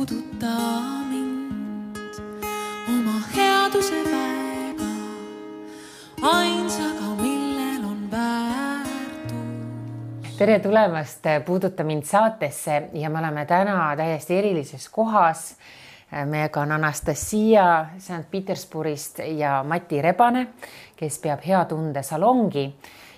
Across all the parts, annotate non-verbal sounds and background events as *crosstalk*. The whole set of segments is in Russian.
puuduta mind oma headuse väega, ainsaga, millel on väärtus. tere tulemast Puuduta mind saatesse ja me oleme täna täiesti erilises kohas. meiega on Anastasia Sankt-Petersburgist ja Mati Rebane, kes peab hea tunde salongi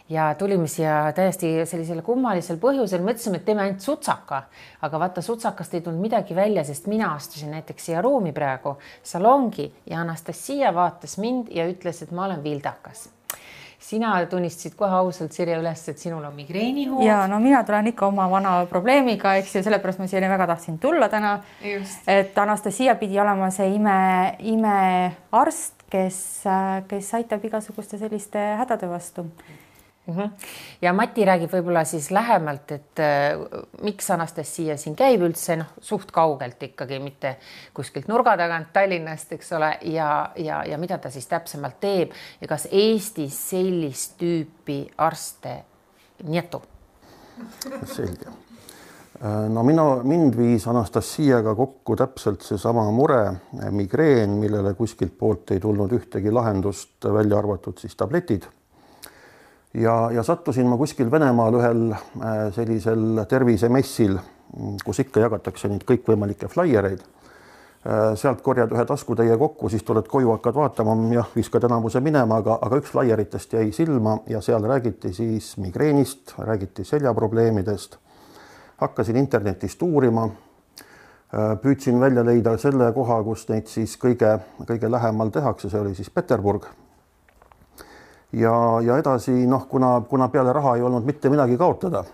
ja tulime siia täiesti sellisel kummalisel põhjusel, mõtlesime, et teeme ainult sutsaka, aga vaata, sutsakast ei tulnud midagi välja, sest mina astusin näiteks siia ruumi praegu salongi ja Anastasia vaatas mind ja ütles, et ma olen vildakas sina tunnistasid kohe ausalt, Sirje, üles, et sinul on migreenihood. ja no mina tulen ikka oma vana probleemiga, eks ju, sellepärast ma siia väga tahtsin tulla täna. et Anastasia pidi olema see ime, imearst, kes, kes aitab igasuguste selliste hädade vastu mm. -hmm. ja Mati räägib võib-olla siis lähemalt, et äh, miks Anastasia siin käib üldse noh, suht kaugelt ikkagi, mitte kuskilt nurga tagant Tallinnast, eks ole, ja, ja, ja mida ta siis täpsemalt teeb ja kas Eestis sellist tüüpi arste nietu? selge. no mina, mind viis Anastasiaga kokku täpselt seesama mure, migreen, millele kuskilt poolt ei tulnud ühtegi lahendust, välja arvatud siis tabletid ja, ja sattusin ma kuskil Venemaal ühel äh, sellisel tervisemessil, kus ikka jagatakse neid kõikvõimalikke flaiereid. Äh, sealt korjad ühe taskutäie kokku, siis tuled koju, hakkad vaatama, jah, viskad enamuse minema, aga, aga üks flaieritest jäi silma ja seal räägiti siis migreenist, räägiti seljaprobleemidest. hakkasin internetist uurima. Äh, püüdsin välja leida selle koha, kus neid siis kõige, kõige lähemal tehakse, see oli siis Peterburg ja, ja edasi noh, kuna, kuna peale raha ei olnud mitte midagi kaotada,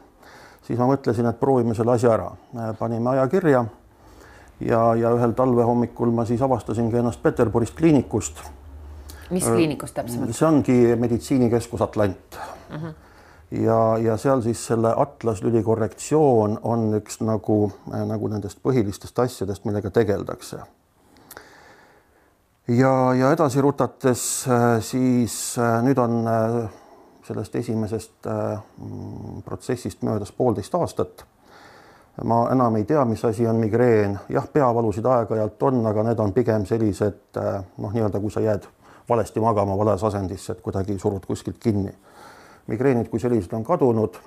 siis ma mõtlesin, et proovime selle asja ära. panime aja kirja ja, ja ühel talvehommikul ma siis avastasingi ennast Peterburist kliinikust. mis kliinikust täpsemalt? see ongi meditsiinikeskus Atlant uh. -huh. ja, ja seal siis selle atlaslüli korrektsioon on üks nagu, nagu nendest põhilistest asjadest, millega tegeldakse ja, ja edasi rutates äh, siis äh, nüüd on äh, sellest esimesest mm, protsessist möödas poolteist aastat. ma enam ei tea, mis asi on migreen, jah, peavalusid aeg-ajalt on, aga need on pigem sellised noh, nii-öelda kui sa jääd valesti magama vales asendisse, et kuidagi surud kuskilt kinni. migreenid kui sellised on kadunud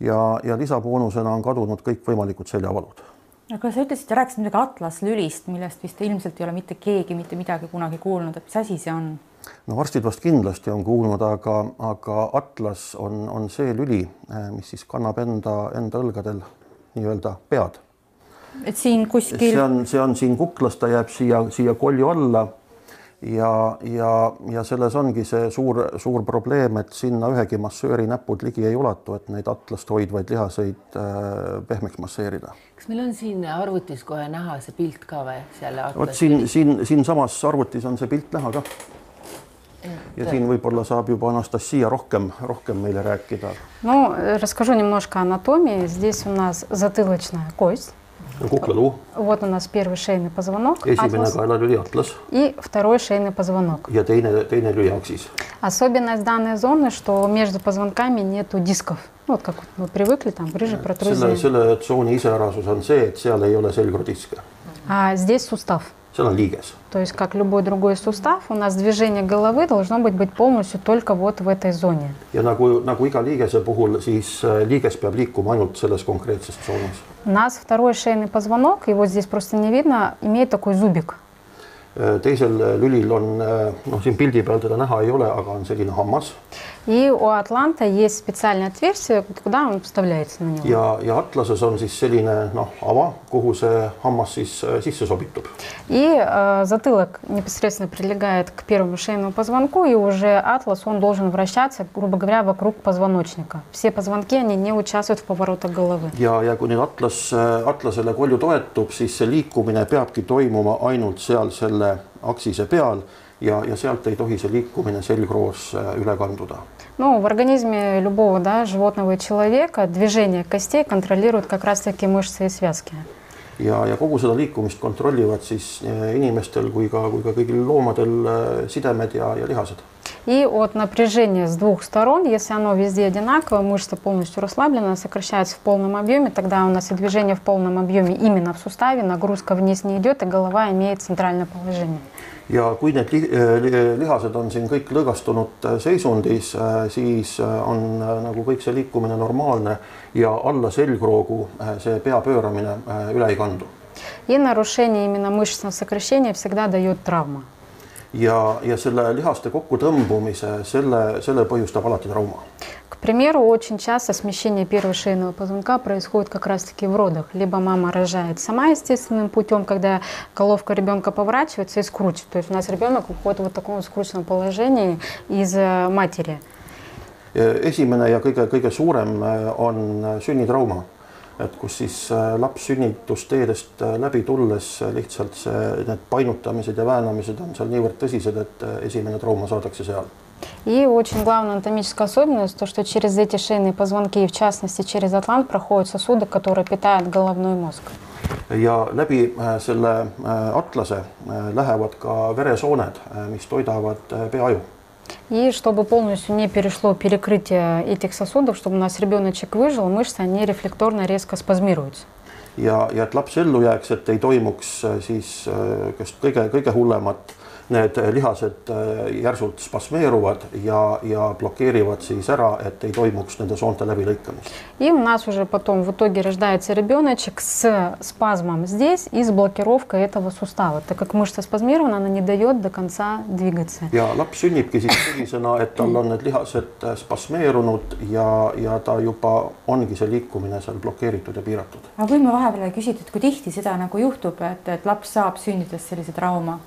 ja, ja lisaboonusena on kadunud kõikvõimalikud seljavalud aga sa ütlesid, rääkisid midagi atlaslülist, millest vist ilmselt ei ole mitte keegi mitte midagi kunagi kuulnud, et mis asi see on? no arstid vast kindlasti on kuulnud, aga, aga atlas on, on see lüli, eh, mis siis kannab enda, enda õlgadel nii-öelda pead. et siin kuskil. see on, see on siin kuklas, ta jääb siia, siia kolju alla ja, ja, ja selles ongi see suur, suur probleem, et sinna ühegi massööri näpud ligi ei ulatu, et neid atlast hoidvaid lihaseid äh, pehmeks masseerida. kas meil on siin arvutis kohe näha see pilt ka või seal? vot siin, siin, siinsamas arvutis on see pilt näha ka. ja siin võib-olla saab juba Anastasia rohkem, rohkem meile rääkida. no расскажу немножко анатомии. Здесь у нас затылочная кость Кукла Вот у нас первый шейный позвонок. Esimene atlas. И второй шейный позвонок. Ja teine, teine lüliaksis. Особенность данной зоны, что между позвонками нету дисков. Ну, вот как мы привыкли, там грыжи, протрузии. Selle, selle tsooni iseärasus on see, et seal ei ole selgrodiske. А здесь сустав. Seal on liiges. То есть, как любой другой сустав, у нас движение головы должно быть, быть полностью только вот в этой зоне. ja nagu, nagu iga liigese puhul, siis liiges peab liikuma ainult selles konkreetses tsoonis. У нас второй шейный позвонок, его здесь просто не видно, имеет такой зубик. teisel lülil on, noh, siin pildi peal teda näha ei ole, aga on selline hammas. И у Атланта есть специальное отверстие, куда он вставляется на него. ja, ja Atlases on siis selline noh, ava, kuhu see hammas siis sisse sobitub. И э, затылок непосредственно прилегает к первому шейному позвонку, и уже Атлас, он должен вращаться, грубо говоря, вокруг позвоночника. Все позвонки, они не участвуют в поворотах головы. ja, ja kui nüüd Atlas, Atlasele kolju toetub, siis see liikumine peabki toimuma ainult seal selle aksise peal ja, ja sealt ei tohi see liikumine selgroos üle kanduda. Ну, в организме любого да, животного и человека движение костей контролируют как раз-таки мышцы и связки. ja, ja kogu seda liikumist kontrollivad siis inimestel kui ka, kui ka kõigil loomadel sidemed ja, ja lihased И от напряжения с двух сторон, если оно везде одинаково, мышца полностью расслаблена, сокращается в полном объеме, тогда у нас и движение в полном объеме именно в суставе, нагрузка вниз не идет, и голова имеет центральное положение. ja kui need li eh, lihased on siin kõik lõõgastunud eh, seisundis, eh, siis on nagu kõik see liikumine normaalne ja alla selgroogu see pea pööramine üle ei kandu. И нарушение именно мышечного сокращения всегда дает травма. ja, ja selle lihaste kokkutõmbumise, selle, selle põhjustab alati trauma. Примеру, очень часто смещение первого шейного позвонка происходит как раз-таки в родах. Либо мама рожает сама естественным путем, когда головка ребенка поворачивается и скручивает. То есть у нас ребенок уходит в вот таком скрученном положении из матери. Esimene ja kõige, kõige suurem on sünnitrauma et kus siis äh, laps sünnitusteedest äh, läbi tulles äh, lihtsalt see, need painutamised ja väänamised on seal niivõrd tõsised, et esimene trauma saadakse seal. И очень главная анатомическая особенность, то, что через эти шейные позвонки, в частности через атлант, проходят сосуды, которые питают головной мозг. ja läbi selle atlase lähevad ka veresooned, mis toidavad peaaju И чтобы полностью не перешло перекрытие этих сосудов, чтобы у нас ребеночек выжил, мышцы, они рефлекторно резко спазмируются. ja, ja et laps ellu jääks, et ei toimuks siis kas kõige, kõige hullemat need lihased äh, järsult spasmeeruvad ja, ja блокируют siis ära, et ei toimuks nende soonte läbilõikamist. И у нас уже потом в итоге рождается ребеночек с спазмом здесь и с блокировкой этого сустава, так как мышца спазмирована, она не дает до конца двигаться. ja laps sünnibki siis sellisena, et tal on need lihased äh, spasmeerunud ja, ja ta juba ongi see liikumine seal blokeeritud ja piiratud. aga kui ma vahepeal küsitud, kui tihti seda nagu juhtub, et, et laps saab sündides sellise trauma?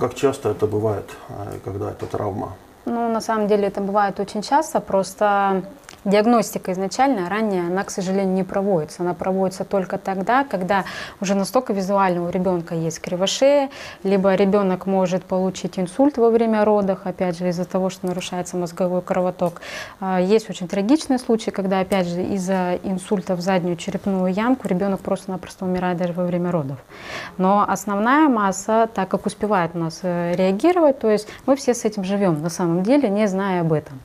Как часто это бывает, э, когда это травма? Ну, на самом деле это бывает очень часто, просто Диагностика изначально ранняя, она, к сожалению, не проводится. Она проводится только тогда, когда уже настолько визуально у ребенка есть кривошея, либо ребенок может получить инсульт во время родов, опять же, из-за того, что нарушается мозговой кровоток. А, есть очень трагичные случаи, когда, опять же, из-за инсульта в заднюю черепную ямку ребенок просто-напросто умирает даже во время родов. Но основная масса, так как успевает у нас э, реагировать, то есть мы все с этим живем на самом деле, не зная об этом.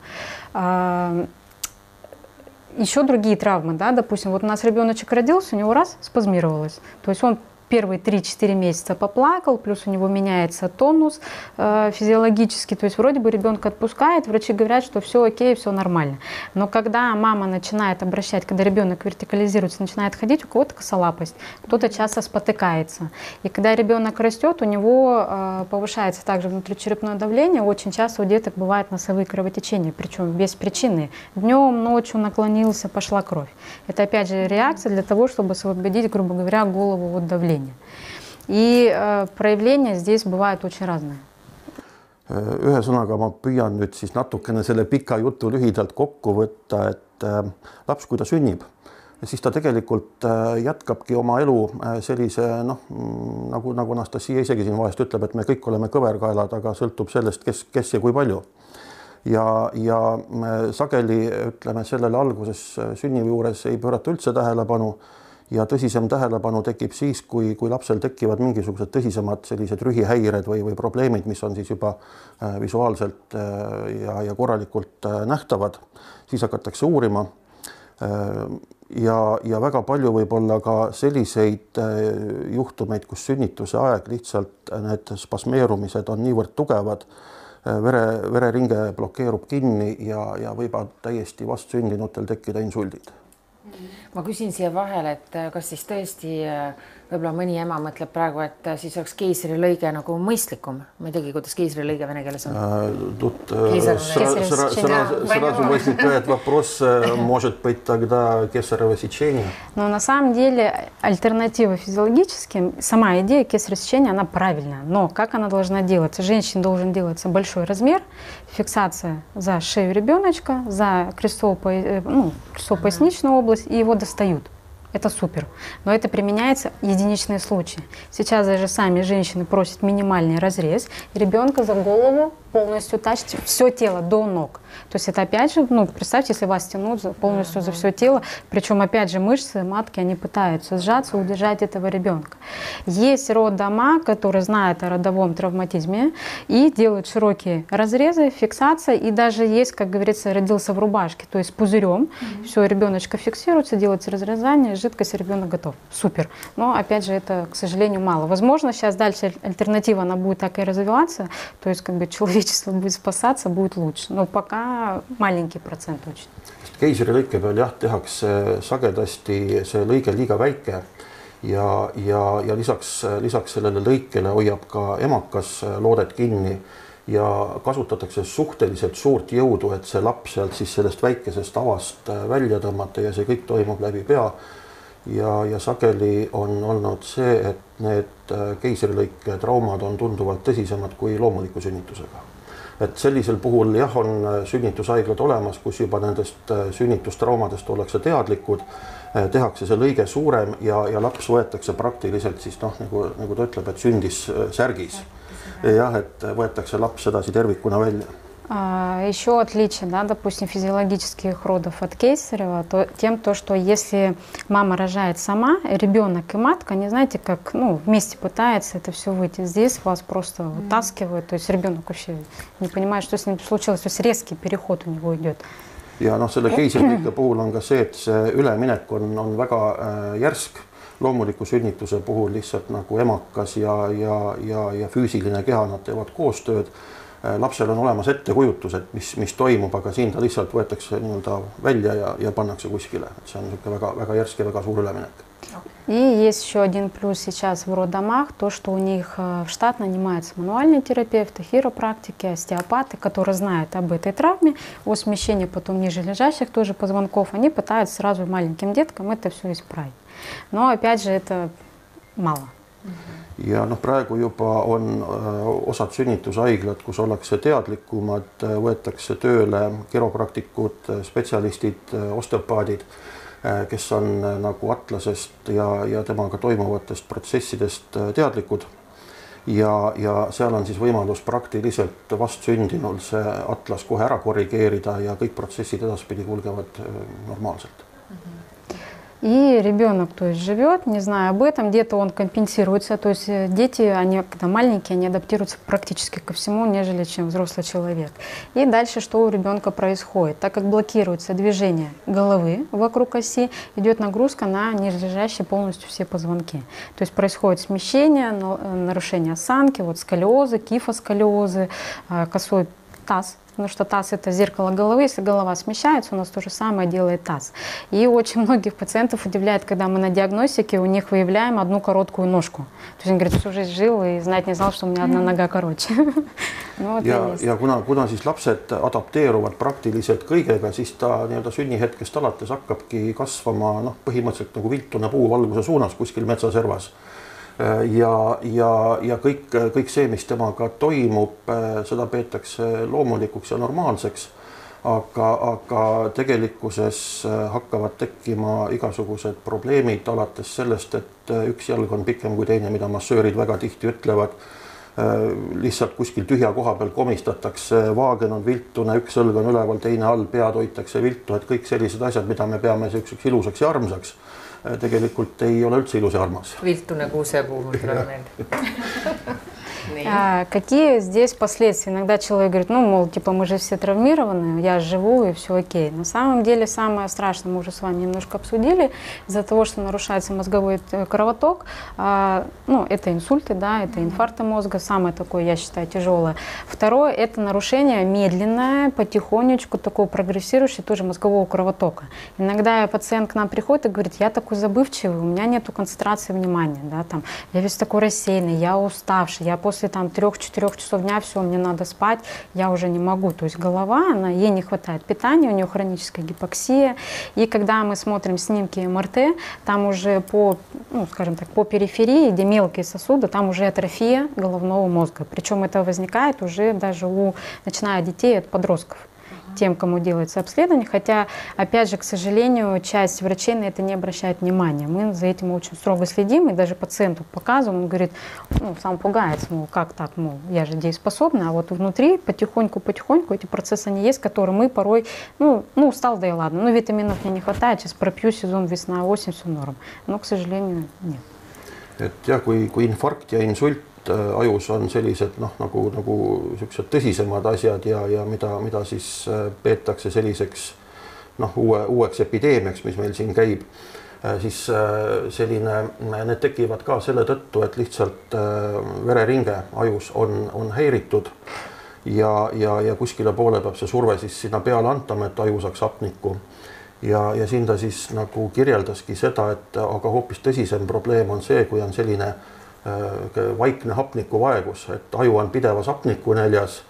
Еще другие травмы, да, допустим, вот у нас ребеночек родился, у него раз спазмировалось, то есть он первые 3-4 месяца поплакал, плюс у него меняется тонус э, физиологический, то есть вроде бы ребенка отпускает, врачи говорят, что все окей, все нормально. Но когда мама начинает обращать, когда ребенок вертикализируется, начинает ходить, у кого-то косолапость, кто-то часто спотыкается. И когда ребенок растет, у него э, повышается также внутричерепное давление, очень часто у деток бывают носовые кровотечения, причем без причины. Днем, ночью наклонился, пошла кровь. Это опять же реакция для того, чтобы освободить, грубо говоря, голову от давления проявления. И э, проявления здесь бывают очень разные. Э, ühesõnaga, ma püüan nüüd siis natukene selle pika jutu lühidalt kokku võtta, et äh, laps, kui ta sünnib, siis ta tegelikult äh, jätkabki oma elu äh, sellise noh, mm, nagu, nagu Anastasia isegi siin vahest ütleb, et me kõik oleme kõverkaelad, aga sõltub sellest, kes, kes ja kui palju. ja, ja sageli ütleme sellele alguses sünniva juures ei pöörata üldse tähelepanu ja tõsisem tähelepanu tekib siis, kui, kui lapsel tekivad mingisugused tõsisemad sellised rühihäired või, või probleemid, mis on siis juba äh, visuaalselt äh, ja, ja korralikult äh, nähtavad, siis hakatakse uurima. ja, ja väga palju võib olla ka selliseid juhtumeid, kus sünnituse aeg lihtsalt need spasmeerumised on niivõrd tugevad, vere, vereringe blokeerub kinni ja, ja võivad täiesti vastsündinutel tekkida insuldid ma küsin siia vahele, et kas siis tõesti võib-olla mõni ema mõtleb praegu, et siis oleks keisrilõige nagu mõistlikum. ma ei teagi, kuidas keisrilõige vene keeles on. Тут сразу возникает вопрос, может быть тогда кесарево сечение? Но на самом деле альтернатива физиологическим, сама идея кесарево сечения, она правильная. Но как она должна делаться? Женщине должен делаться большой размер, фиксация за шею ребеночка, за крестово-поясничную ну, крестово область, и его достают. Это супер. Но это применяется единичные случаи. Сейчас даже сами женщины просят минимальный разрез, ребенка за голову полностью тащить все тело до ног. То есть это опять же, ну, представьте, если вас тянут полностью за все тело, причем опять же мышцы матки, они пытаются сжаться, удержать этого ребенка. Есть роддома, которые знают о родовом травматизме и делают широкие разрезы, фиксация, и даже есть, как говорится, родился в рубашке, то есть пузырем, mm-hmm. все, ребеночка фиксируется, делается разрезание, жидкость, ребенок готов. Супер. Но, опять же, это, к сожалению, мало. Возможно, сейчас дальше альтернатива, она будет так и развиваться, то есть как бы *laughs* человечество будет спасаться, будет лучше. Но пока ja malingi protsent uč. keisrilõike peal jah, tehakse sagedasti see lõige liiga väike ja, ja, ja lisaks, lisaks sellele lõikele hoiab ka emakas loodet kinni ja kasutatakse suhteliselt suurt jõudu, et see laps sealt siis sellest väikesest avast välja tõmmata ja see kõik toimub läbi pea ja, ja sageli on olnud see, et need keisrilõike traumad on tunduvalt tõsisemad kui loomuliku sünnitusega et sellisel puhul jah, on äh, sünnitushaiglad olemas, kus juba nendest äh, sünnitustraumadest ollakse teadlikud, äh, tehakse see lõige suurem ja, ja laps võetakse praktiliselt siis noh, nagu, nagu ta ütleb, et sündis särgis. jah, et võetakse laps sedasi tervikuna välja А, еще отличие, да, допустим, физиологических родов от кесарева, то тем, то, что если мама рожает сама, ребенок и матка, они, знаете, как ну, вместе пытаются это все выйти. Здесь вас просто mm. вытаскивают, то есть ребенок вообще не понимает, что с ним случилось, то есть резкий переход у него идет. ja noh, selle keisrilõike puhul on ka see, et see üleminek on, on väga äh, järsk loomuliku sünnituse puhul lihtsalt nagu emakas ja, ja, ja, ja füüsiline keha, nad teevad koostööd lapsel on olemas ettekujutus, et mis, mis toimub, aga siin ta lihtsalt võetakse nii-öelda välja ja, ja pannakse kuskile, et see on niisugune väga-väga järsk ja väga suur üleminek. И есть еще один плюс сейчас в роддомах, то, что у них э, в штат нанимаются мануальные терапевты, хиропрактики, остеопаты, которые знают об этой травме, о смещении потом ниже лежащих тоже позвонков. Они пытаются сразу маленьким деткам это все исправить. Но опять же это мало. Ja noh, praegu juba on äh, osad sünnitushaiglad, kus ollakse teadlikumad, äh, võetakse tööle geropraktikud, äh, spetsialistid, osteopaadid, kes on nagu atlasest ja, ja temaga toimuvatest protsessidest teadlikud. ja, ja seal on siis võimalus praktiliselt vastsündinul see atlas kohe ära korrigeerida ja kõik protsessid edaspidi kulgevad normaalselt И ребенок, то есть, живет, не зная об этом, где-то он компенсируется. То есть э, дети, они, когда маленькие, они адаптируются практически ко всему, нежели чем взрослый человек. И дальше что у ребенка происходит? Так как блокируется движение головы вокруг оси, идет нагрузка на нижележащие полностью все позвонки. То есть происходит смещение, э, нарушение осанки, вот сколиозы, кифосколиозы, э, косой таз Потому что таз – это зеркало головы. Если голова смещается, у нас то же самое делает таз. И очень многих пациентов удивляет, когда мы на диагностике у них выявляем одну короткую ножку. То есть они говорят, всю жизнь жил и знать не знал, что у меня одна нога короче. no, ja, ja kuna, kuna siis lapsed adapteeruvad praktiliselt kõigega, siis ta nii-öelda sünnihetkest alates hakkabki kasvama noh, põhimõtteliselt nagu viltune puu valguse suunas kuskil metsaservas ja, ja, ja kõik, kõik see, mis temaga toimub, äh, seda peetakse loomulikuks ja normaalseks. aga, aga tegelikkuses äh, hakkavad tekkima igasugused probleemid alates sellest, et üks jalg on pikem kui teine, mida massöörid väga tihti ütlevad lihtsalt kuskil tühja koha peal komistatakse, vaagen on viltune, üks õlg on üleval, teine all, pead hoitakse viltu, et kõik sellised asjad, mida me peame niisuguseks ilusaks ja armsaks Äh, tegelikult ei ole üldse ilus ja armas. viltune kuusepuu mul tuleb *laughs* meelde *laughs* А, какие здесь последствия? Иногда человек говорит, ну, мол, типа, мы же все травмированы, я живу и все окей. На самом деле самое страшное мы уже с вами немножко обсудили. Из-за того, что нарушается мозговой кровоток, а, ну, это инсульты, да, это инфаркты мозга, самое такое, я считаю, тяжелое. Второе, это нарушение медленное, потихонечку, такого прогрессирующее тоже мозгового кровотока. Иногда пациент к нам приходит и говорит, я такой забывчивый, у меня нету концентрации внимания, да, там, я весь такой рассеянный, я уставший, я после там трех-четырех часов дня все, мне надо спать, я уже не могу. То есть голова, она, ей не хватает питания, у нее хроническая гипоксия. И когда мы смотрим снимки МРТ, там уже по, ну, скажем так, по периферии, где мелкие сосуды, там уже атрофия головного мозга. Причем это возникает уже даже у, начиная от детей, от подростков тем, кому делается обследование. Хотя, опять же, к сожалению, часть врачей на это не обращает внимания. Мы за этим очень строго следим, и даже пациенту показываем, он говорит, ну, сам пугается, мол, как так, мол, я же дееспособна, а вот внутри потихоньку-потихоньку эти процессы они есть, которые мы порой, ну, ну устал, да и ладно, ну, витаминов мне не хватает, сейчас пропью сезон весна-осень, все норм. Но, к сожалению, нет. et jah, kui, kui infarkt ja insult ajus on sellised noh, nagu, nagu niisugused tõsisemad asjad ja, ja mida, mida siis äh, peetakse selliseks noh, uue, uueks epideemiaks, mis meil siin käib, siis selline, need tekivad ka selle tõttu, et lihtsalt vereringe ajus on, on häiritud ja, ja, ja kuskile poole peab see surve siis sinna peale antama, et aju saaks hapnikku. Ja, ja siin ta siis nagu kirjeldaski seda, et aga hoopis tõsisem probleem on see, kui on selline äh, vaikne hapnikuvaegus, et aju on pidevas hapnikunäljas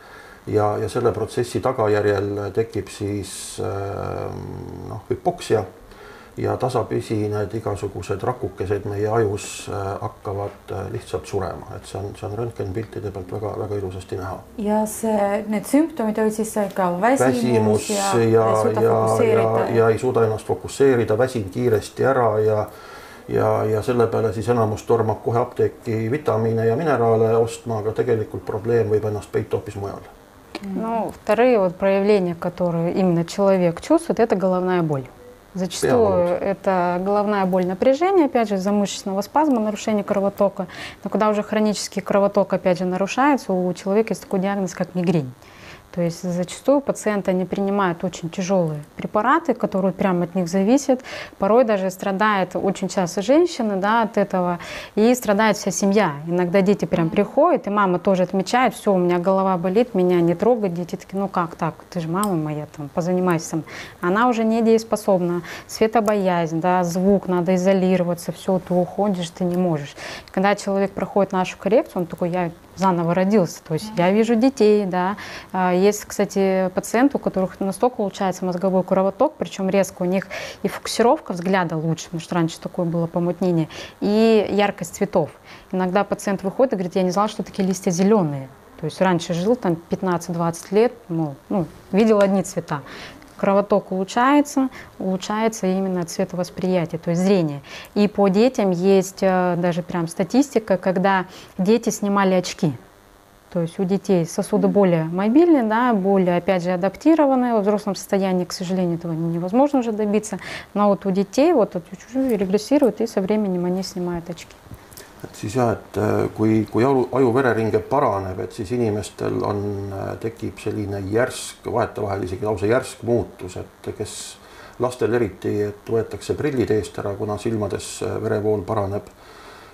ja, ja selle protsessi tagajärjel tekib siis äh, noh, hüpoksia ja tasapisi need igasugused rakukesed meie ajus äh, hakkavad äh, lihtsalt surema, et see on, see on röntgenipiltide pealt väga-väga ilusasti näha. ja see, need sümptomid olid siis ka väsimus, väsimus ja, ja, ja, ja, ja, ja ei suuda ennast fokusseerida, väsin kiiresti ära ja ja, ja selle peale siis enamus tormab kohe apteeki vitamiine ja mineraale ostma, aga tegelikult probleem võib ennast peita hoopis mujal. Ну, вторые вот проявления, которые именно человек чувствует, это головная боль. Зачастую это головная боль, напряжение, опять же, из-за мышечного спазма, нарушение кровотока. Но когда уже хронический кровоток, опять же, нарушается, у человека есть такой диагноз, как мигрень. То есть зачастую пациенты не принимают очень тяжелые препараты, которые прямо от них зависят. Порой даже страдает очень часто женщины да, от этого, и страдает вся семья. Иногда дети прям приходят, и мама тоже отмечает, все, у меня голова болит, меня не трогать. Дети такие, ну как так, ты же мама моя, там, позанимайся. Она уже не дееспособна, светобоязнь, да, звук, надо изолироваться, все, ты уходишь, ты не можешь. Когда человек проходит нашу коррекцию, он такой, я заново родился. То есть я вижу детей, да. А, есть, кстати, пациенты, у которых настолько улучшается мозговой кровоток, причем резко у них и фокусировка взгляда лучше, потому что раньше такое было помутнение, и яркость цветов. Иногда пациент выходит и говорит, я не знал, что такие листья зеленые. То есть раньше жил там 15-20 лет, ну, ну, видел одни цвета кровоток улучшается, улучшается именно цветовосприятие, то есть зрение. И по детям есть э, даже прям статистика, когда дети снимали очки. То есть у детей сосуды более мобильные, да, более, опять же, адаптированные. В взрослом состоянии, к сожалению, этого невозможно уже добиться. Но вот у детей вот чуть-чуть регрессируют, и со временем они снимают очки. Et siis jah, et äh, kui, kui aju, ajuvereringe paraneb, et siis inimestel on, äh, tekib selline järsk, vahetevahel isegi lausa järsk muutus, et kes lastel eriti, et võetakse prillid eest ära, kuna silmades äh, verevool paraneb.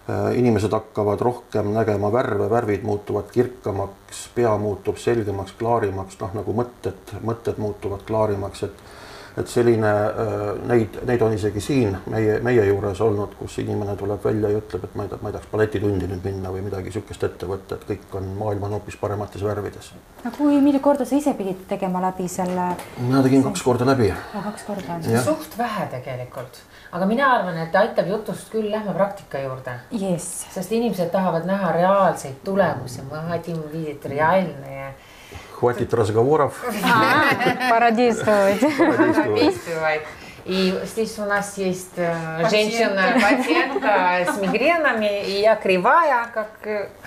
inimesed hakkavad rohkem nägema värve, värvid muutuvad kirkamaks, pea muutub selgemaks, klaarimaks, noh nagu mõtted, mõtted muutuvad klaarimaks, et et selline, äh, neid, neid on isegi siin meie, meie juures olnud, kus inimene tuleb välja ja ütleb, et ma ei tea, ma ei tahaks balletitundi nüüd minna või midagi niisugust ette võtta, et kõik on, maailm on hoopis paremates värvides. no kui mitu korda sa ise pidid tegema läbi selle? mina tegin kaks korda läbi. kaks korda. suht vähe tegelikult, aga mina arvan, et aitab jutust küll, lähme praktika juurde yes.. sest inimesed tahavad näha reaalseid tulemusi, ma хотим видеть реальные Хватит разговоров. Породействовать. Породействовать. И здесь у нас есть женщина-пациентка с мигренами, и я кривая, как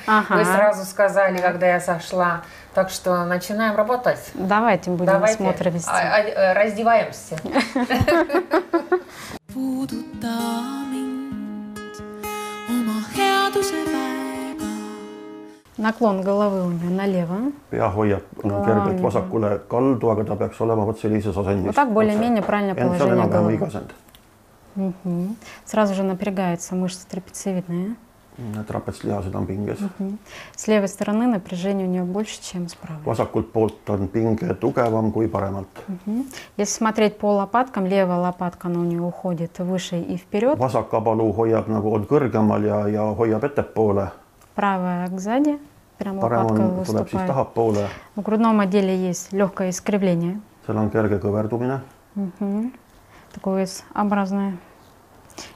ага. вы сразу сказали, когда я сошла. Так что начинаем работать. Давайте будем Давайте. осмотр вести. Раздеваемся. *laughs* puuduta mind Naklon головы у меня налево. pea hoiab no, kergelt vasakule kaldu, aga ta peaks olema vot sellises asendis. Вот так более-менее правильное положение головы. Угу. Сразу же напрягается мышца трапециевидная. trapetslihased on pinges. С левой стороны напряжение у нее больше, чем с правой. vasakult poolt on pinge tugevam kui paremalt. Если смотреть по лопаткам, левая лопатка, она у нее уходит выше и вперед. vasak abaluu hoiab nagu on kõrgemal ja, ja hoiab ettepoole. Правая сзади прям parem on, tuleb siis tahapoole. В грудном отделе есть легкое искривление. seal on kerge kõverdumine. Угу. Такое S-образное.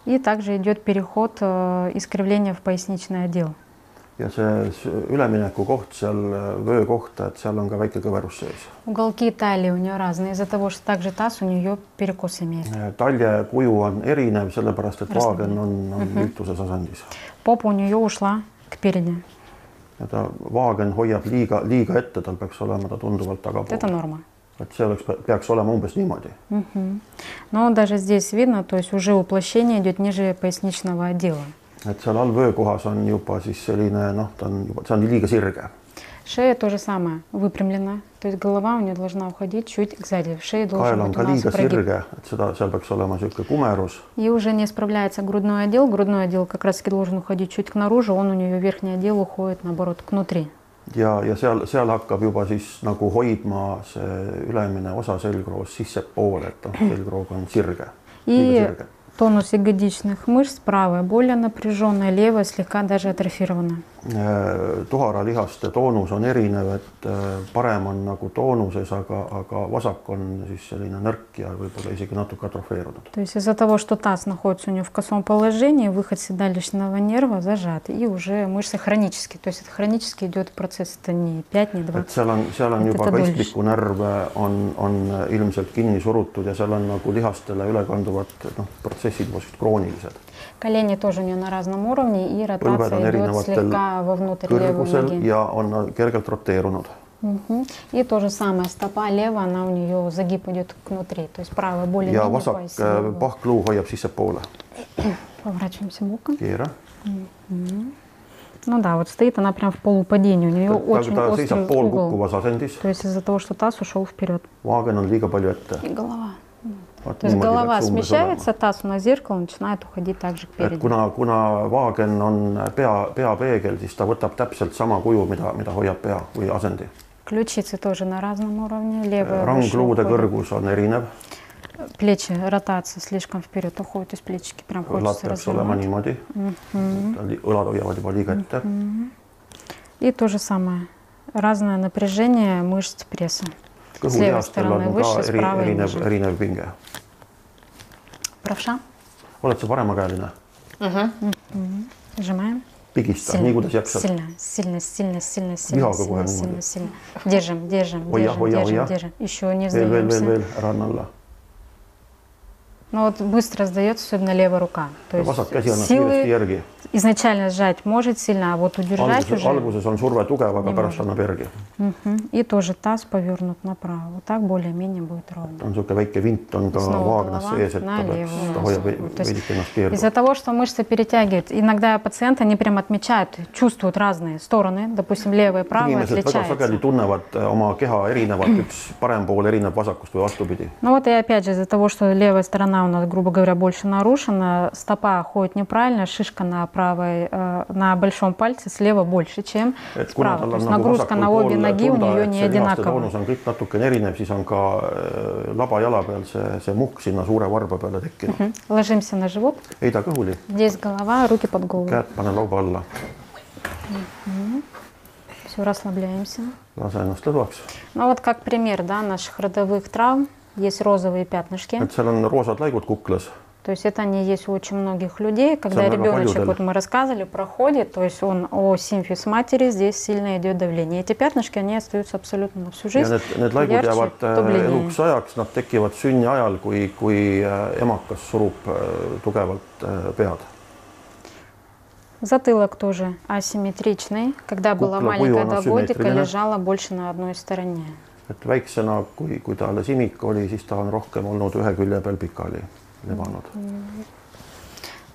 И также идет переход э, искривления в поясничный отдел. ja see ülemineku koht seal vöö kohta, et seal on ka väike kõverus sees. Уголки талии у нее разные из-за того, что также таз у нее перекос имеет. talje kuju on erinev, sellepärast et vaagen on, on lüütuses asendis. Попа у нее ушла спереди. ja ta vaagen hoiab liiga, liiga ette, tal peaks olema ta tunduvalt tagapool. Это норма. et see oleks, peaks olema umbes niimoodi. Угу. Но даже здесь видно, то есть уже уплощение идет ниже поясничного отдела. et seal all vöökohas on juba siis selline noh, ta on juba, see on liiga sirge Шея то же самое, выпрямлена. То есть голова у нее должна уходить чуть сзади. В шее должен kael быть у нас прогиб. seda, seal peaks olema kumerus И уже не справляется грудной отдел. Грудной отдел как раз таки должен уходить чуть наружу. Он у нее, верхний отдел, уходит наоборот внутри. ja, ja seal, seal hakkab juba siis nagu hoidma see ülemine osa selgroos sissepoole, et noh, selgroog on sirge, И тонус ягодичных мышц правая более напряженная, левая слегка даже атрофирована. tuharalihaste toonus on erinev, et äh, parem on nagu toonuses, aga, aga vasak on siis selline nõrk ja võib-olla isegi natuke atrofeerunud. То есть из-за того, что таз находится у нее в косом положении, выход седалищного нерва зажат. И уже мышцы хронические. То есть это хронически идет процесс. Это не 5, не et 20. seal on, seal on Et juba teda ka tollis. istmikunärv on, on ilmselt kinni surutud ja seal on nagu lihastele ülekanduvad noh, protsessid juba sellised kroonilised. Колени тоже у нее на разном уровне. И ротация идет слегка вовнутрь левой ноги. ja on kergelt roteerunud. Мгм. И то же самое, стопа левая, она у нее загиб идет внутри, то есть правая более ja vasak pahkluu hoiab sissepoole. Поворачиваемся боком. keera. Ну да, вот стоит она прям в полупадении, у нее очень ta острый угол. То есть из-за того, что таз ушел вперед. И голова. Vaat смещается, таз у нас зеркало начинает уходить также вперед. kuna, kuna vaagen on pea, peapeegel, siis ta võtab täpselt sama kuju, mida, mida hoiab pea või asendi. Ключицы тоже на разном уровне. Левая выше rangluude уходит. kõrgus on erinev, Плечи, ротация слишком вперед уходит, то есть плечики прям хочется развернуть. niimoodi, õlad hoiavad juba liiga ette. И то же самое. Разное напряжение мышц пресса. С левой стороны выше, с правой ниже. erinev pinge. Правша. oled sa paremakäeline? Сжимаем. pigista, nii kuidas jaksad. Сильно, сильно, сильно, сильно, сильно, сильно, сильно, сильно. Держим, держим, держим, держим, держим. Еще не veel, veel, veel, сдаемся. veel, alla. Но вот быстро сдается, особенно левая рука. То есть силы. Изначально сжать может сильно, а вот удержать alguses, уже. alguses on surve tugev, aga pärast annab järgi. И тоже таз повернут направо. Вот так более-менее будет ровно. on niisugune väike vint on ka vaagnas sees, et ta peaks, hoiab veidike ennast Из-за того, что мышцы перетягивают, иногда пациенты, они прям отмечают, чувствуют разные стороны, допустим, левая и правая inimesed väga sageli отличаются. tunnevad äh, oma keha erinevalt, *clears throat* üks parem pool erineb vasakust või vastupidi. Ну вот и опять же из-за того, что левая сторона у нас, грубо говоря, больше нарушена, стопа ходит неправильно, шишка на правой, э, на большом пальце слева больше, чем et справа. То есть нагрузка на обе ноги у нее не одинаковая. toonus on kõik natukene erinev, siis on ka äh, laba jala peal see, see muhk sinna suure varba peale tekkinud. Мгм. Ложимся на живот, kõhuli, здесь голова, руки под голову. käed pane lauba alla, Все, расслабляемся. lase ennast lõdvaks, Ну вот как пример да, наших родовых травм, есть розовые пятнышки. et seal on roosad laigud kuklas То есть это они есть у очень многих людей. Когда Самое ребеночек, вот мы рассказывали, проходит, то есть он о симфиз матери, здесь сильно идет давление. Эти пятнышки, они остаются абсолютно на всю ja жизнь. need, need laigud jäävad eluks ajaks, nad tekivad sünni ajal, kui, kui äh, emakas surub äh, tugevalt pead. Затылок тоже асимметричный. Когда была Кукла маленькая kuju on до годика, лежала больше на одной стороне. et väiksena, kui, kui ta alles imik oli, siis ta on rohkem olnud ühe külje peal pikali lebanud.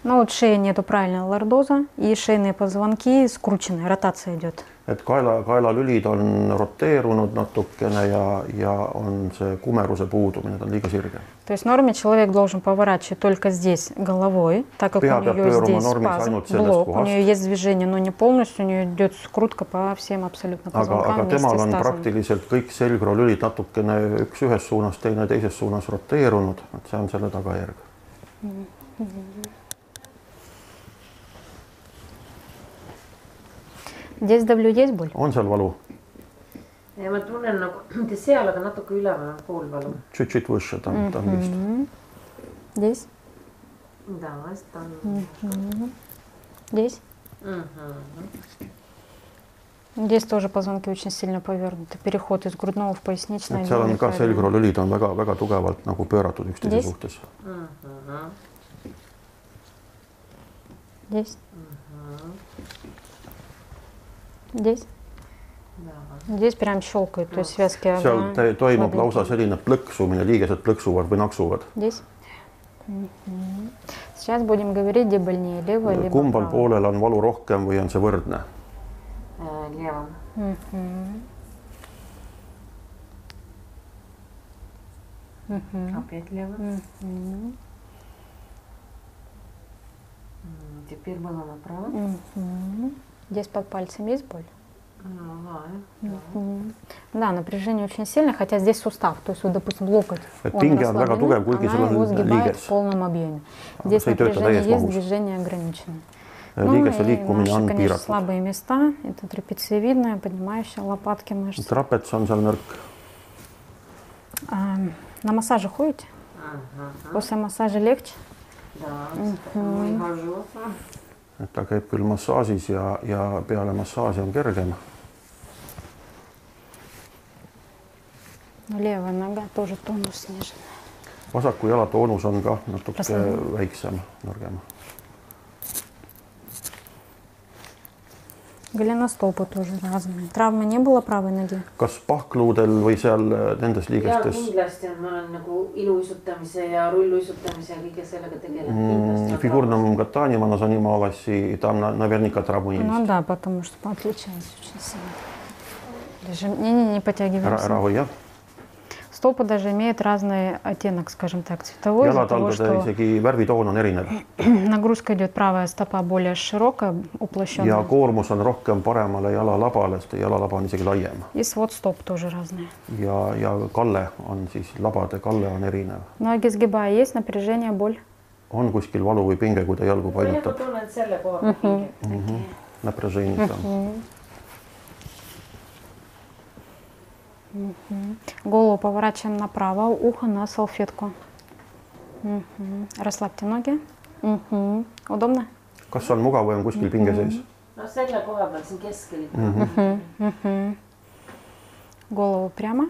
Ну вот шея нету правильного лордоза и шейные позвонки скручены, ротация идет. et kaela, kaelalülid on roteerunud natukene ja, ja on see kumeruse puudumine, ta on liiga sirge. То есть в норме человек должен поворачивать только здесь головой, так как Pea у нее здесь спазм, блок, у нее есть движение, но не полностью, у нее идет скрутка по всем абсолютно aga, позвонкам aga вместе temal on praktiliselt kõik selgroolülid natukene üks ühes suunas, teine teises suunas roteerunud, et see on selle tagajärg. Здесь давлю, есть боль? on seal valu? ja ma tunnen nagu *clears throat* mitte seal, aga natuke üleval on poolvalu. tšüt-tšüt võše, ta on, ta on vist. Здесь? Да, vast on. Здесь? Здесь тоже позвонки очень сильно повернуты. Переход из грудного в поясничное. et seal on отдел ka неправильный. selgroolülid on väga-väga tugevalt nagu pööratud üksteise Здесь? suhtes. Здесь? Здесь? Здесь прям щелкает, то есть связки. seal toimub lausa selline plõksumine, liigesed plõksuvad või naksuvad. Сейчас будем говорить, где больнее, лево, либо kumbal право. poolel on valu rohkem või on see võrdne? Мгм. Опять. М, Теперь было направо. Здесь под пальцем есть боль? Ну, да. Напряжение очень сильное, хотя здесь сустав, то есть вот, допустим, локоть. Et он väga расслаблен, tugev, kuigi она его сгибает в полном объеме. Здесь напряжение есть, движение ограничено. liigese и liikumine наши, on конечно, слабые места, это трапециевидная, поднимающая лопатки мышцы. seal nõrk. А, на массаже ходите? Ага. После массажа легче? Да, et ta käib küll massaažis ja, ja peale massaaži on kergem. Но левая нога тоже тонус снижен. vasaku jala toonus on ka natuke Rasvane. väiksem, nõrgem. Голеностопы тоже разные. Травмы не было правой ноги? kas pahkluudel või seal äh, nendes ja liigestes kindlasti on, ma olen nagu iluuisutamise ja rulluisutamise ja kõige sellega tegelenud м, kindlasti. в фигурном катании мы занималась, и там на- наверняка травмы Ну есть. да, потому что отличается очень сильно. Даже не-не-не потягиваемся. ära hoia, Стопы даже имеют разный оттенок, скажем так, цветовой. из-за того, что isegi värvitoon on erinev нагрузка идет правая стопа более широкая, ja уплощенная. koormus on rohkem paremale jalalabale, sest jalalaba on isegi laiem И свод стоп тоже разный. ja, ja kalle on siis, labade kalle on erinev. Ноги сгибая, есть напряжение, боль. on kuskil valu või pinge, kui ta jalgu ma nagu painutab tunnen selle koha pealt pinget. напряжение там. Голову поворачиваем направо, ухо на салфетку. Мгм. Расслабьте ноги. Мгм. Удобно? kas on mugav või on kuskil pinge sees? no selle koha peal siin keskel. Голову прямо.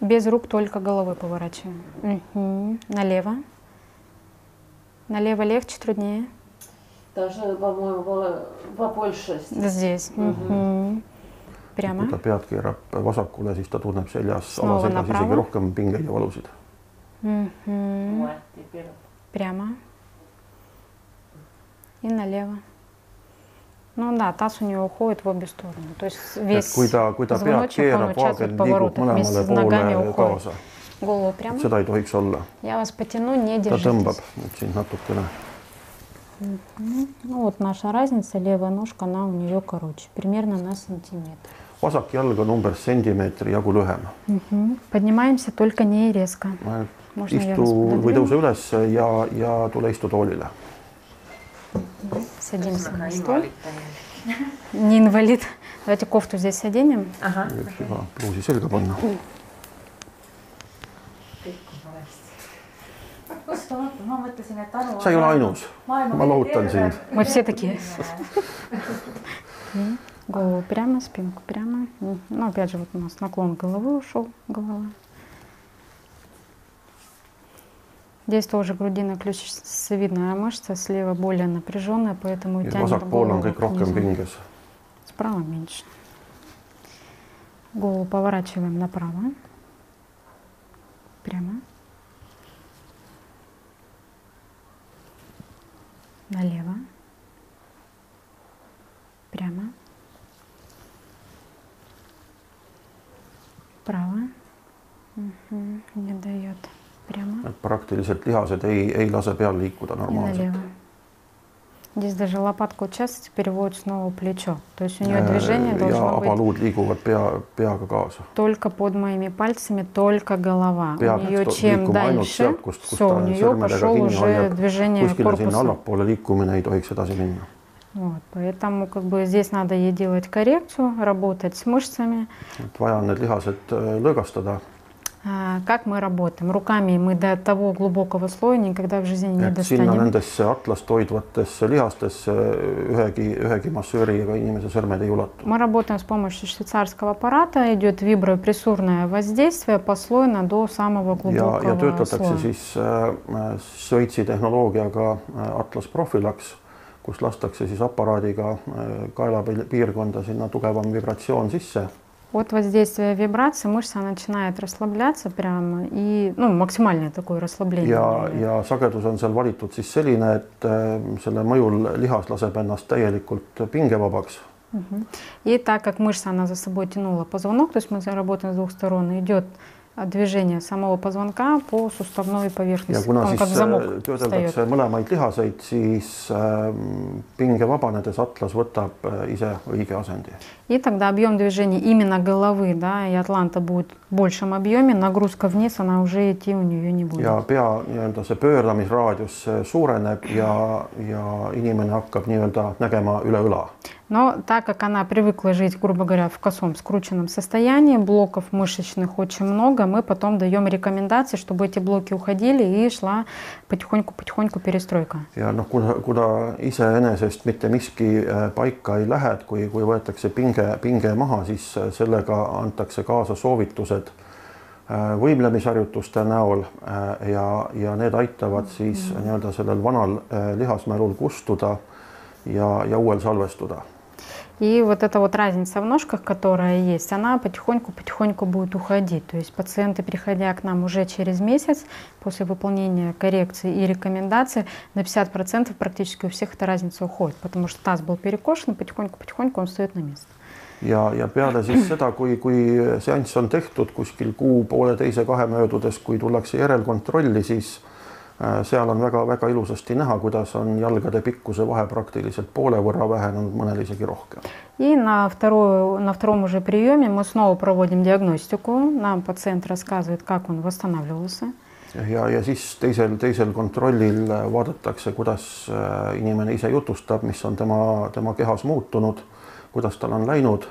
Без рук, только головой поворачиваем. Мгм. Налево. Налево легче, труднее. даже по-моему было побольше Здесь. Мгм. Прямо. kui ta pead keerab vasakule, siis ta tunneb seljas alaseljas isegi rohkem pingeid ja valusid. Вот, теперь Прямо. И налево. Ну да, таз у него уходит в обе стороны. То есть весь kui ta, kui ta pead позвоночник, он keerab, участвует в liigub поворотах вместе mõlemale с ногами poole уходит. kaasa. Голову прямо. seda ei tohiks olla, Я вас потяну, не ta держитесь. tõmbab nüüd sind natukene. Ну вот наша разница, левая ножка, она у нее короче, примерно на сантиметр. Vasak jalg on umbes sentimeetri jagu lühem. Мгм. Поднимаемся только не резко. Istu või tõuse üles ja, ja tule istu toolile. Садимся на стол. Не инвалид. Давайте кофту здесь оденем. võiks juba pluusi selga panna. ma mõtlesin, et Anu sa ei ole ainus, ma lohutan sind. Мы все такие. М. Голову прямо, спинку прямо. Ну, опять же, вот у нас наклон головы ушел, голова. Здесь тоже грудино-ключицевидная мышца, слева более напряженная, поэтому ja тянет голову. Справа меньше. Голову поворачиваем направо. Прямо. Налево. Прямо. Право. Мгм, Не дает. Прямо. et praktiliselt lihased ei, ei lase peal liikuda normaalselt. Здесь даже лопатка участницы переводит снова плечо. То есть у нее движение ja должно быть liiguvad pea, peaga kaasa. только под моими пальцами, только голова. Pea у нее чем дальше, sealt, kust, kust все, у нее пошел уже движение kuskile sinna корпуса. allapoole liikumine ei tohiks edasi minna. Вот, поэтому как бы здесь надо ей делать коррекцию, работать с мышцами. vaja need lihased lõõgastada, как мы работаем? Руками мы до того глубокого слоя никогда в жизни не et sinna достанем. nendesse atlast hoidvatesse lihastesse ühegi, ühegi massööri ega inimese sõrmed ei ulatu. Мы работаем с помощью швейцарского аппарата, идет вибропрессурное воздействие послойно до самого ja, глубокого ja töötatakse слоя. siis äh, Šveitsi tehnoloogiaga äh, Atlas Profilaks, kus lastakse siis aparaadiga äh, kaela piirkonda sinna tugevam vibratsioon sisse От воздействия вибрации мышца начинает расслабляться прямо и ну, максимальное такое расслабление. ja, ja sagedus on seal valitud siis selline, et äh, selle mõjul lihas laseb ennast täielikult pingevabaks И так как мышца, она за собой тянула позвонок, то есть мы работаем с двух сторон, идет движение самого позвонка по суставной ja поверхности. kuna Он siis как замок äh, встает. töödeldakse mõlemaid lihaseid, siis äh, pinge vabanedes atlas võtab äh, ise õige asendi. И тогда объем движения именно головы, да, и атланта будет в большем объеме, нагрузка вниз, она уже идти у нее не будет. ja pea nii-öelda see pööramisraadius suureneb ja, ja inimene hakkab nii-öelda nägema üle õla. Но так как она привыкла жить, грубо говоря, в косом скрученном состоянии, блоков мышечных очень много, мы потом даем рекомендации, чтобы эти блоки уходили и шла потихоньку-потихоньку перестройка. ja noh, kuna, kuna iseenesest mitte miski äh, paika ei lähe, et kui, kui võetakse pinge, pinge maha, siis sellega antakse kaasa soovitused äh, võimlemisharjutuste näol äh, ja, ja need aitavad siis nii-öelda sellel vanal äh, lihasmälul kustuda ja, ja uuel salvestuda. И вот эта вот разница в ножках, которая есть, она потихоньку-потихоньку будет уходить. То есть пациенты, приходя к нам уже через месяц после выполнения коррекции и рекомендаций, на 50% практически у всех эта разница уходит, потому что таз был перекошен, и потихоньку-потихоньку он встает на место. ja, ja peale siis seda, kui, kui seanss on tehtud kuskil kuu-pooleteise-kahe möödudes, kui tullakse järelkontrolli, siis äh, seal on väga-väga ilusasti näha, kuidas on jalgade pikkuse vahe praktiliselt poole võrra vähenenud, mõnel isegi rohkem. И на, вторую, на втором уже приеме мы снова проводим диагностику. Нам пациент рассказывает, как он восстанавливался. ja, ja siis teisel, teisel kontrollil äh, vaadatakse, kuidas äh, inimene ise jutustab, mis on tema, tema kehas muutunud, kuidas tal on läinud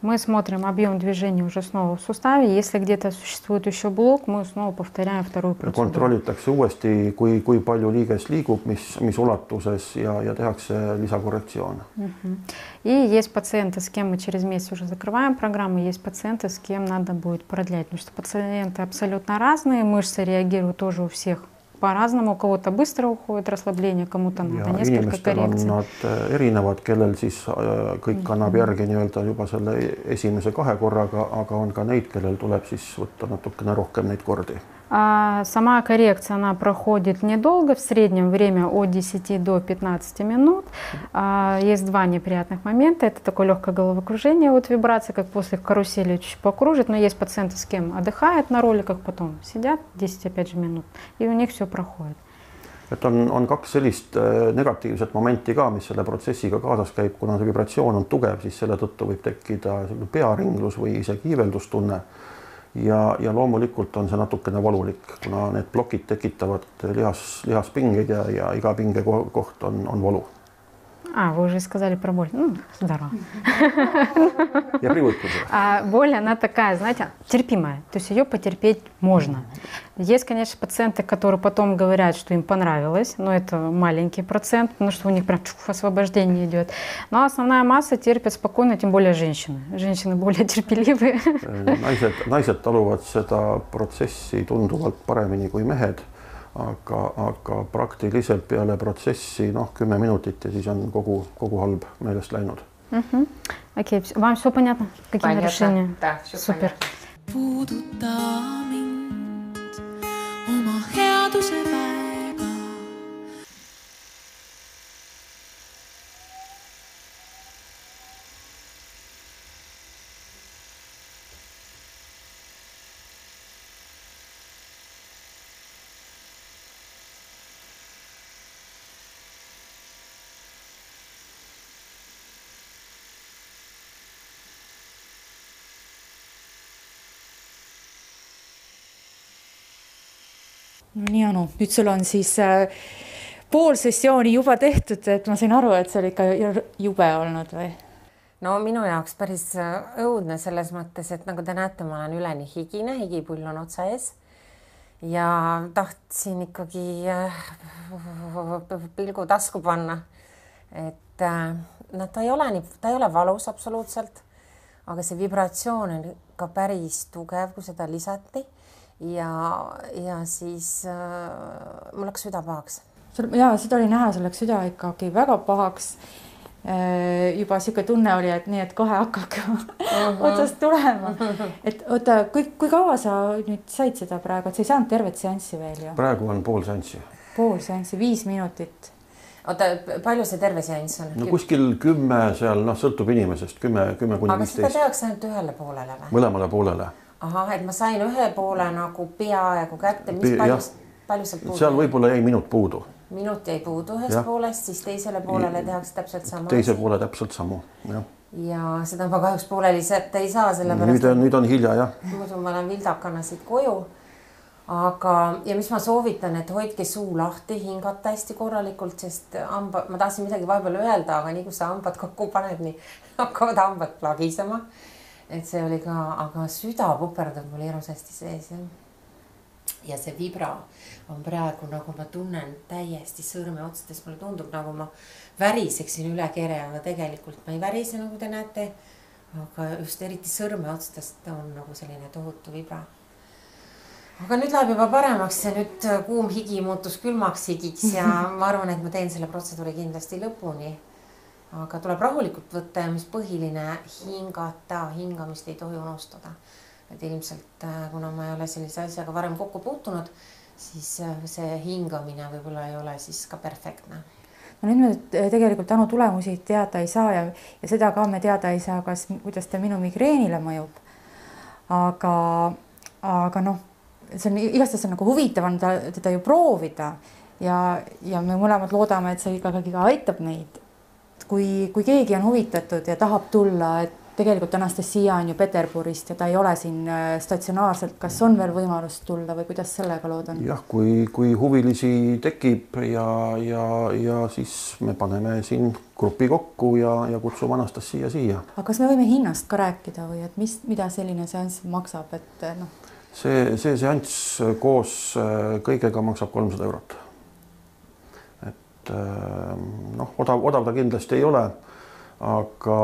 Мы смотрим объем движения уже снова в суставе. Если где-то существует еще блок, мы снова повторяем вторую процедуру. kontrollitakse uuesti, kui, kui palju liiges liigub, mis, mis ulatuses ja, ja tehakse lisakorrektsioone. И есть пациенты, с кем мы через месяц уже закрываем программу, есть пациенты, с кем надо будет продлять. Потому что пациенты абсолютно разные, мышцы реагируют тоже у всех по-разному, у кого-то быстро уходит расслабление, кому-то надо ja несколько inimestel on коррекций. nad äh, erinevad, kellel siis äh, kõik annab järgi nii-öelda juba selle esimese kahe korraga, aga on ka neid, kellel tuleb siis võtta natukene rohkem neid kordi. А сама коррекция, она проходит недолго, в среднем время от 10 до 15 минут. А, есть два неприятных момента. Это такое легкое головокружение от вибрации, как после карусели чуть покружит. Но есть пациенты, с кем отдыхают на роликах, потом сидят 10 опять же минут, и у них все проходит. et on, on kaks sellist äh, negatiivset momenti ka, mis selle protsessiga kaasas käib, kuna see vibratsioon on tugev, siis selle tõttu võib tekkida pearinglus või isegi iiveldustunne. Ja, ja loomulikult on see natukene valulik, kuna need plokid tekitavad lihas, lihaspingeid ja, ja iga pinge ko- koht on, on valu А, вы уже сказали про боль. Ну, здорово. ja privõtlusele. А боль, она такая, знаете, терпимая. То есть ее потерпеть можно. Есть, конечно, пациенты, которые потом говорят, что им понравилось, но это маленький процент, потому что у них прям чух, освобождение идет. Но основная масса терпит спокойно, тем более женщины. Женщины более терпеливые. naised, naised taluvad seda protsessi tunduvalt paremini kui mehed, aga, aga praktiliselt peale protsessi noh, kümme minutit ja siis on kogu, kogu halb meelest läinud. Окей, всё- вам все понятно? Какие Понятно. нарушения? Да, всё Супер. понятно. puuduta mind no nii, Anu, nüüd sul on siis äh, pool sessiooni juba tehtud, et ma sain aru, et see oli ikka ju- jube olnud või? no minu jaoks päris äh, õudne selles mõttes, et nagu te näete, ma olen üleni higine, higipull on otsa ees ja tahtsin ikkagi äh, pilgu tasku panna. et äh, no ta ei ole nii, ta ei ole valus absoluutselt, aga see vibratsioon on ikka päris tugev, kui seda lisati ja, ja siis äh, mul läks süda pahaks ja seda oli näha, sul läks süda ikkagi väga pahaks. Äh, juba sihuke tunne oli, et nii, et kohe hakkab ka uh -huh. otsast tulema. et oota, kui, kui kaua sa nüüd said seda praegu, et sa ei saanud tervet seanssi veel ju? praegu on pool seanssi. pool seanssi, viis minutit. oota, palju see terve seanss on? no kuskil kümme seal, noh, sõltub inimesest, kümme, kümme kuni viisteist. aga seda tehakse ainult ühele poolele või? mõlemale poolele. Ahah, et ma sain ühe poole nagu peaaegu kätte, mis palju, palju sealt puudu? seal võib-olla jäi minut puudu minut jäi puudu ühest ja. poolest, siis teisele poolele tehakse täpselt sama. teise poole täpselt samu, jah. ja seda ma kahjuks pooleli sätta ei saa, sellepärast. nüüd on, nüüd on hilja jah. muidu ma lähen vildakana siit koju. aga, ja mis ma soovitan, et hoidke suu lahti, hingata hästi korralikult, sest hamba, ma tahtsin midagi vahepeal öelda, aga nii kui sa hambad kokku paned, nii *laughs* hakkavad hambad plagisema. Et see oli ka, aga süda puperdab mul hirmsasti sees jah. ja see vibra on praegu nagu ma tunnen täiesti sõrmeotstest, mulle tundub nagu ma väriseksin üle kere, aga tegelikult ma ei värise, nagu te näete. aga just eriti sõrmeotstest on nagu selline tohutu vibra. aga nüüd läheb juba paremaks, see nüüd kuum higi muutus külmaks higiks ja *laughs* ma arvan, et ma teen selle protseduuri kindlasti lõpuni. Aga tuleb rahulikult võtta ja mis põhiline, hingata, hingamist ei tohi unustada. et ilmselt kuna ma ei ole sellise asjaga varem kokku puutunud siis äh, see hingamine võib-olla ei ole siis ka perfektne no nüüd me tegelikult Anu tulemusi teada ei saa ja, ja seda ka me teada ei saa, kas, kuidas ta minu migreenile mõjub. aga, aga noh, see on igastahes on nagu huvitav on ta, teda ju proovida ja, ja me mõlemad loodame, et see ikkagi aitab meid. Kui, kui keegi on huvitatud ja tahab tulla, et tegelikult Anastasia on ju Peterburist ja ta ei ole siin äh, statsionaarselt, kas on veel võimalust tulla või kuidas sellega lood on? jah, kui, kui huvilisi tekib ja, ja, ja siis me paneme siin grupi kokku ja, ja kutsume Anastasia siia. aga kas me võime hinnast ka rääkida või et mis, mida selline seanss maksab, et äh, noh? see, see seanss koos äh, kõigega maksab kolmsada eurot. Et noh, odav, odav ta kindlasti ei ole aga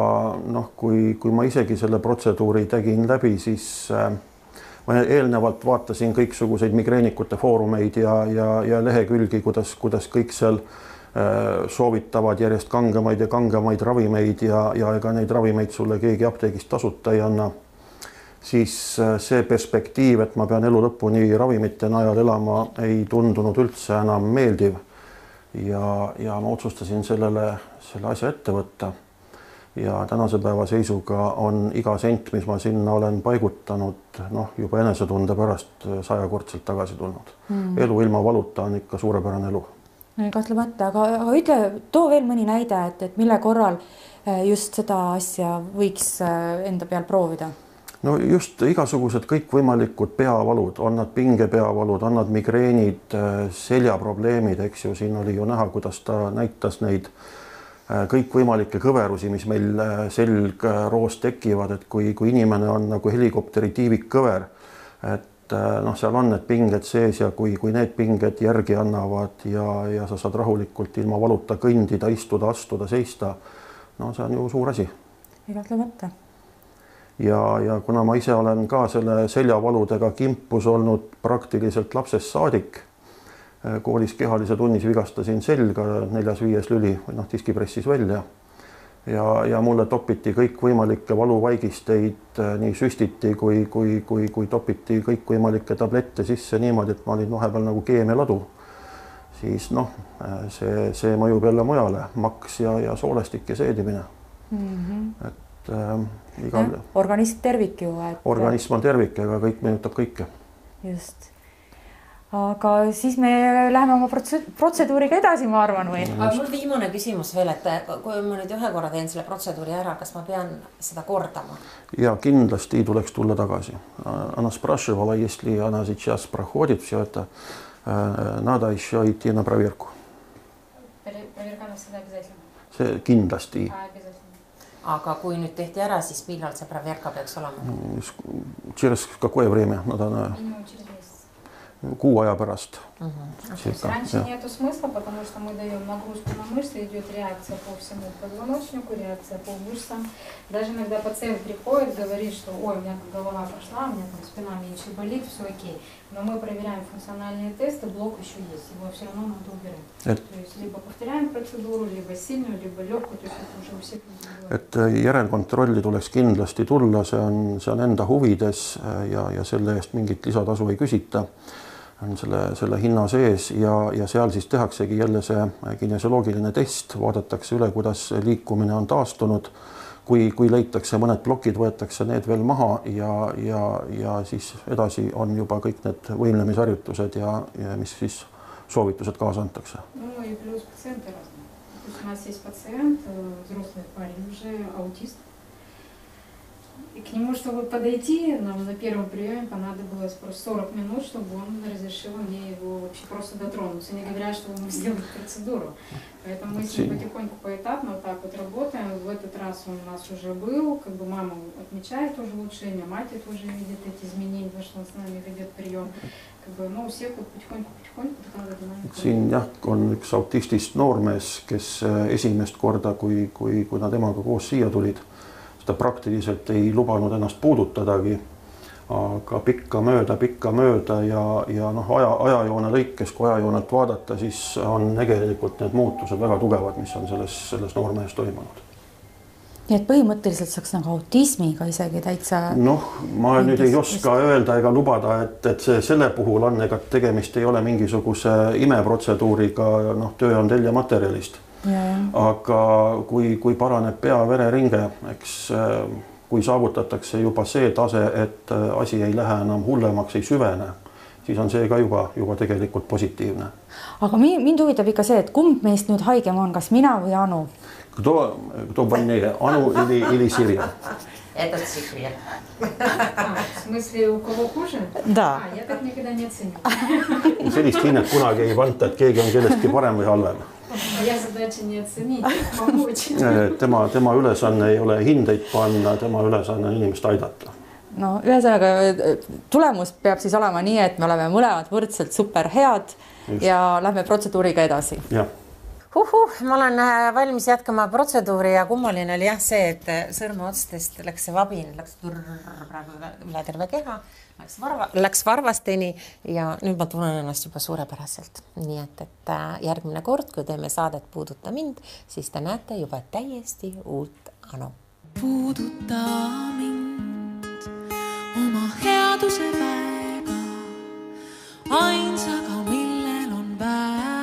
noh, kui, kui ma isegi selle protseduuri tegin läbi, siis äh, ma eelnevalt vaatasin kõiksuguseid migreenikute foorumeid ja, ja, ja lehekülgi, kuidas, kuidas kõik seal äh, soovitavad järjest kangemaid ja kangemaid ravimeid ja, ja ega neid ravimeid sulle keegi apteegist tasuta ei anna. siis see perspektiiv, et ma pean elu lõpuni ravimite najal elama, ei tundunud üldse enam meeldiv. Ja, ja ma otsustasin sellele, selle asja ette võtta ja tänase päeva seisuga on iga sent, mis ma sinna olen paigutanud, noh, juba enesetunde pärast sajakordselt tagasi tulnud mm.. elu ilma valuta on ikka suurepärane elu. kahtlemata, aga, aga ütle, too veel mõni näide, et, et mille korral eh, just seda asja võiks eh, enda peal proovida? No just igasugused kõikvõimalikud peavalud, on nad pingepeavalud, on nad migreenid, eh, seljaprobleemid, eks ju, siin oli ju näha, kuidas ta näitas neid äh, Äh, kõikvõimalikke kõverusi, mis meil äh, selgroos tekivad, et kui, kui inimene on nagu helikopteri tiivikkõver, et äh, noh, seal on need pinged sees ja kui, kui need pinged järgi annavad ja, ja sa saad rahulikult ilma valuta kõndida, istuda, astuda, seista, no see on ju suur asi. kahtlemata. Ja, ja kuna ma ise olen ka selle seljavaludega kimpus olnud praktiliselt lapsest saadik Äh, koolis kehalise tunnis vigastasin selga neljas-viies lüli või noh, diskipressis välja. ja, ja mulle topiti kõikvõimalikke valuvaigisteid, äh, nii süstiti kui, kui, kui, kui topiti kõikvõimalikke tablette sisse niimoodi, et ma olin vahepeal nagu keemialadu. siis noh, äh, see, see mõjub jälle mujale, maks ja, ja soolestik ja seedimine mm. -hmm. et äh, igal. organism tervik ju et.... organism on tervik, aga kõik mõjutab kõike. just aga siis me läheme oma protseduuriga edasi, ma arvan, või? aga mul viimane küsimus veel, et kui ma nüüd ühe korra teen selle protseduuri ära, kas ma pean seda kordama? ja kindlasti tuleks tulla tagasi. Она спрашивала, если она сейчас проходит все это, надо еще идти на проверку. Проверка на всегда обязательно? see kindlasti. Aga kui nüüd tehti ära, siis millal see проверка peaks olema? Через какое время? Minimum через kuu aja pärast mm. -hmm. Circa, раньше нету смысла, потому что мы даем нагрузку на мышцы, идет реакция по всему позвоночнику, реакция по мышцам. Даже иногда пациент приходит, говорит, что ой, у меня голова пошла, у меня там спина меньше болит, все окей. Но мы проверяем функциональные тесты, блок еще есть, его все равно надо убирать. Et, то есть либо повторяем процедуру, либо сильную, либо легкую, то есть это уже у всех et järelkontrolli tuleks kindlasti tulla, see on, see on enda huvides ja, ja selle eest mingit lisatasu ei küsita on selle, selle hinna sees ja, ja seal siis tehaksegi jälle see kinesioloogiline test, vaadatakse üle, kuidas liikumine on taastunud. kui, kui leitakse mõned plokid, võetakse need veel maha ja, ja, ja siis edasi on juba kõik need võimlemisharjutused ja, ja mis siis soovitused kaasa antakse. no ja pluss patsient, kus meil siis patsient, И к нему, чтобы подойти, нам на первом приеме понадобилось просто 40 минут, чтобы он разрешил мне его вообще просто дотронуться, не говоря, что ему сделать процедуру. Поэтому мы с ним потихоньку, поэтапно вот так вот работаем. В этот раз он у нас уже был, как бы мама отмечает уже улучшение, мать тоже видит эти изменения, потому что он с нами ведет прием. Как бы, ну, у всех вот потихоньку-потихоньку siin jah, on üks autistist noormees, kes esimest korda, kui, kui, kui nad emaga koos siia tulid ta praktiliselt ei lubanud ennast puudutadagi. aga pikkamööda, pikkamööda ja, ja noh, aja, ajajoone lõikes, kui ajajoonelt vaadata, siis on tegelikult need muutused väga tugevad, mis on selles, selles noormehes toimunud nii et põhimõtteliselt saaks nagu autismiga isegi täitsa. noh, ma nüüd ei oska öelda ega lubada, et, et see selle puhul on, ega tegemist ei ole mingisuguse imeprotseduuriga, noh, töö on teljematerjalist aga kui, kui paraneb pea-vereringe, eks äh, kui saavutatakse juba see tase, et äh, asi ei lähe enam hullemaks, ei süvene, siis on see ka juba, juba tegelikult positiivne. aga mind huvitab ikka see, et kumb meist nüüd haigem on, kas mina või Anu? Кто, кто больнее, Ану или, или Сирия? Это секрет. А, в смысле, у кого хуже? Да. А, я так никогда не оценю. sellist hinnet kunagi ei panta, et keegi on kellestki parem või halvem tema, tema ülesanne ei ole hindeid panna, tema ülesanne on inimest aidata. no ühesõnaga tulemus peab siis olema nii, et me oleme mõlemad võrdselt super head Just. ja lähme protseduuriga edasi. jah uhuh, ma olen äh, valmis jätkama protseduuri ja kummaline oli jah see, et äh, sõrmeotstest läks see vabin, läks praegu üle terve keha, läks varva, läks varvasteni ja nüüd ma tunnen ennast juba suurepäraselt. nii et, et järgmine kord, kui teeme saadet Puuduta mind, siis te näete juba täiesti uut Anu. puuduta mind oma headuse väega, ainsaga, millel on väär.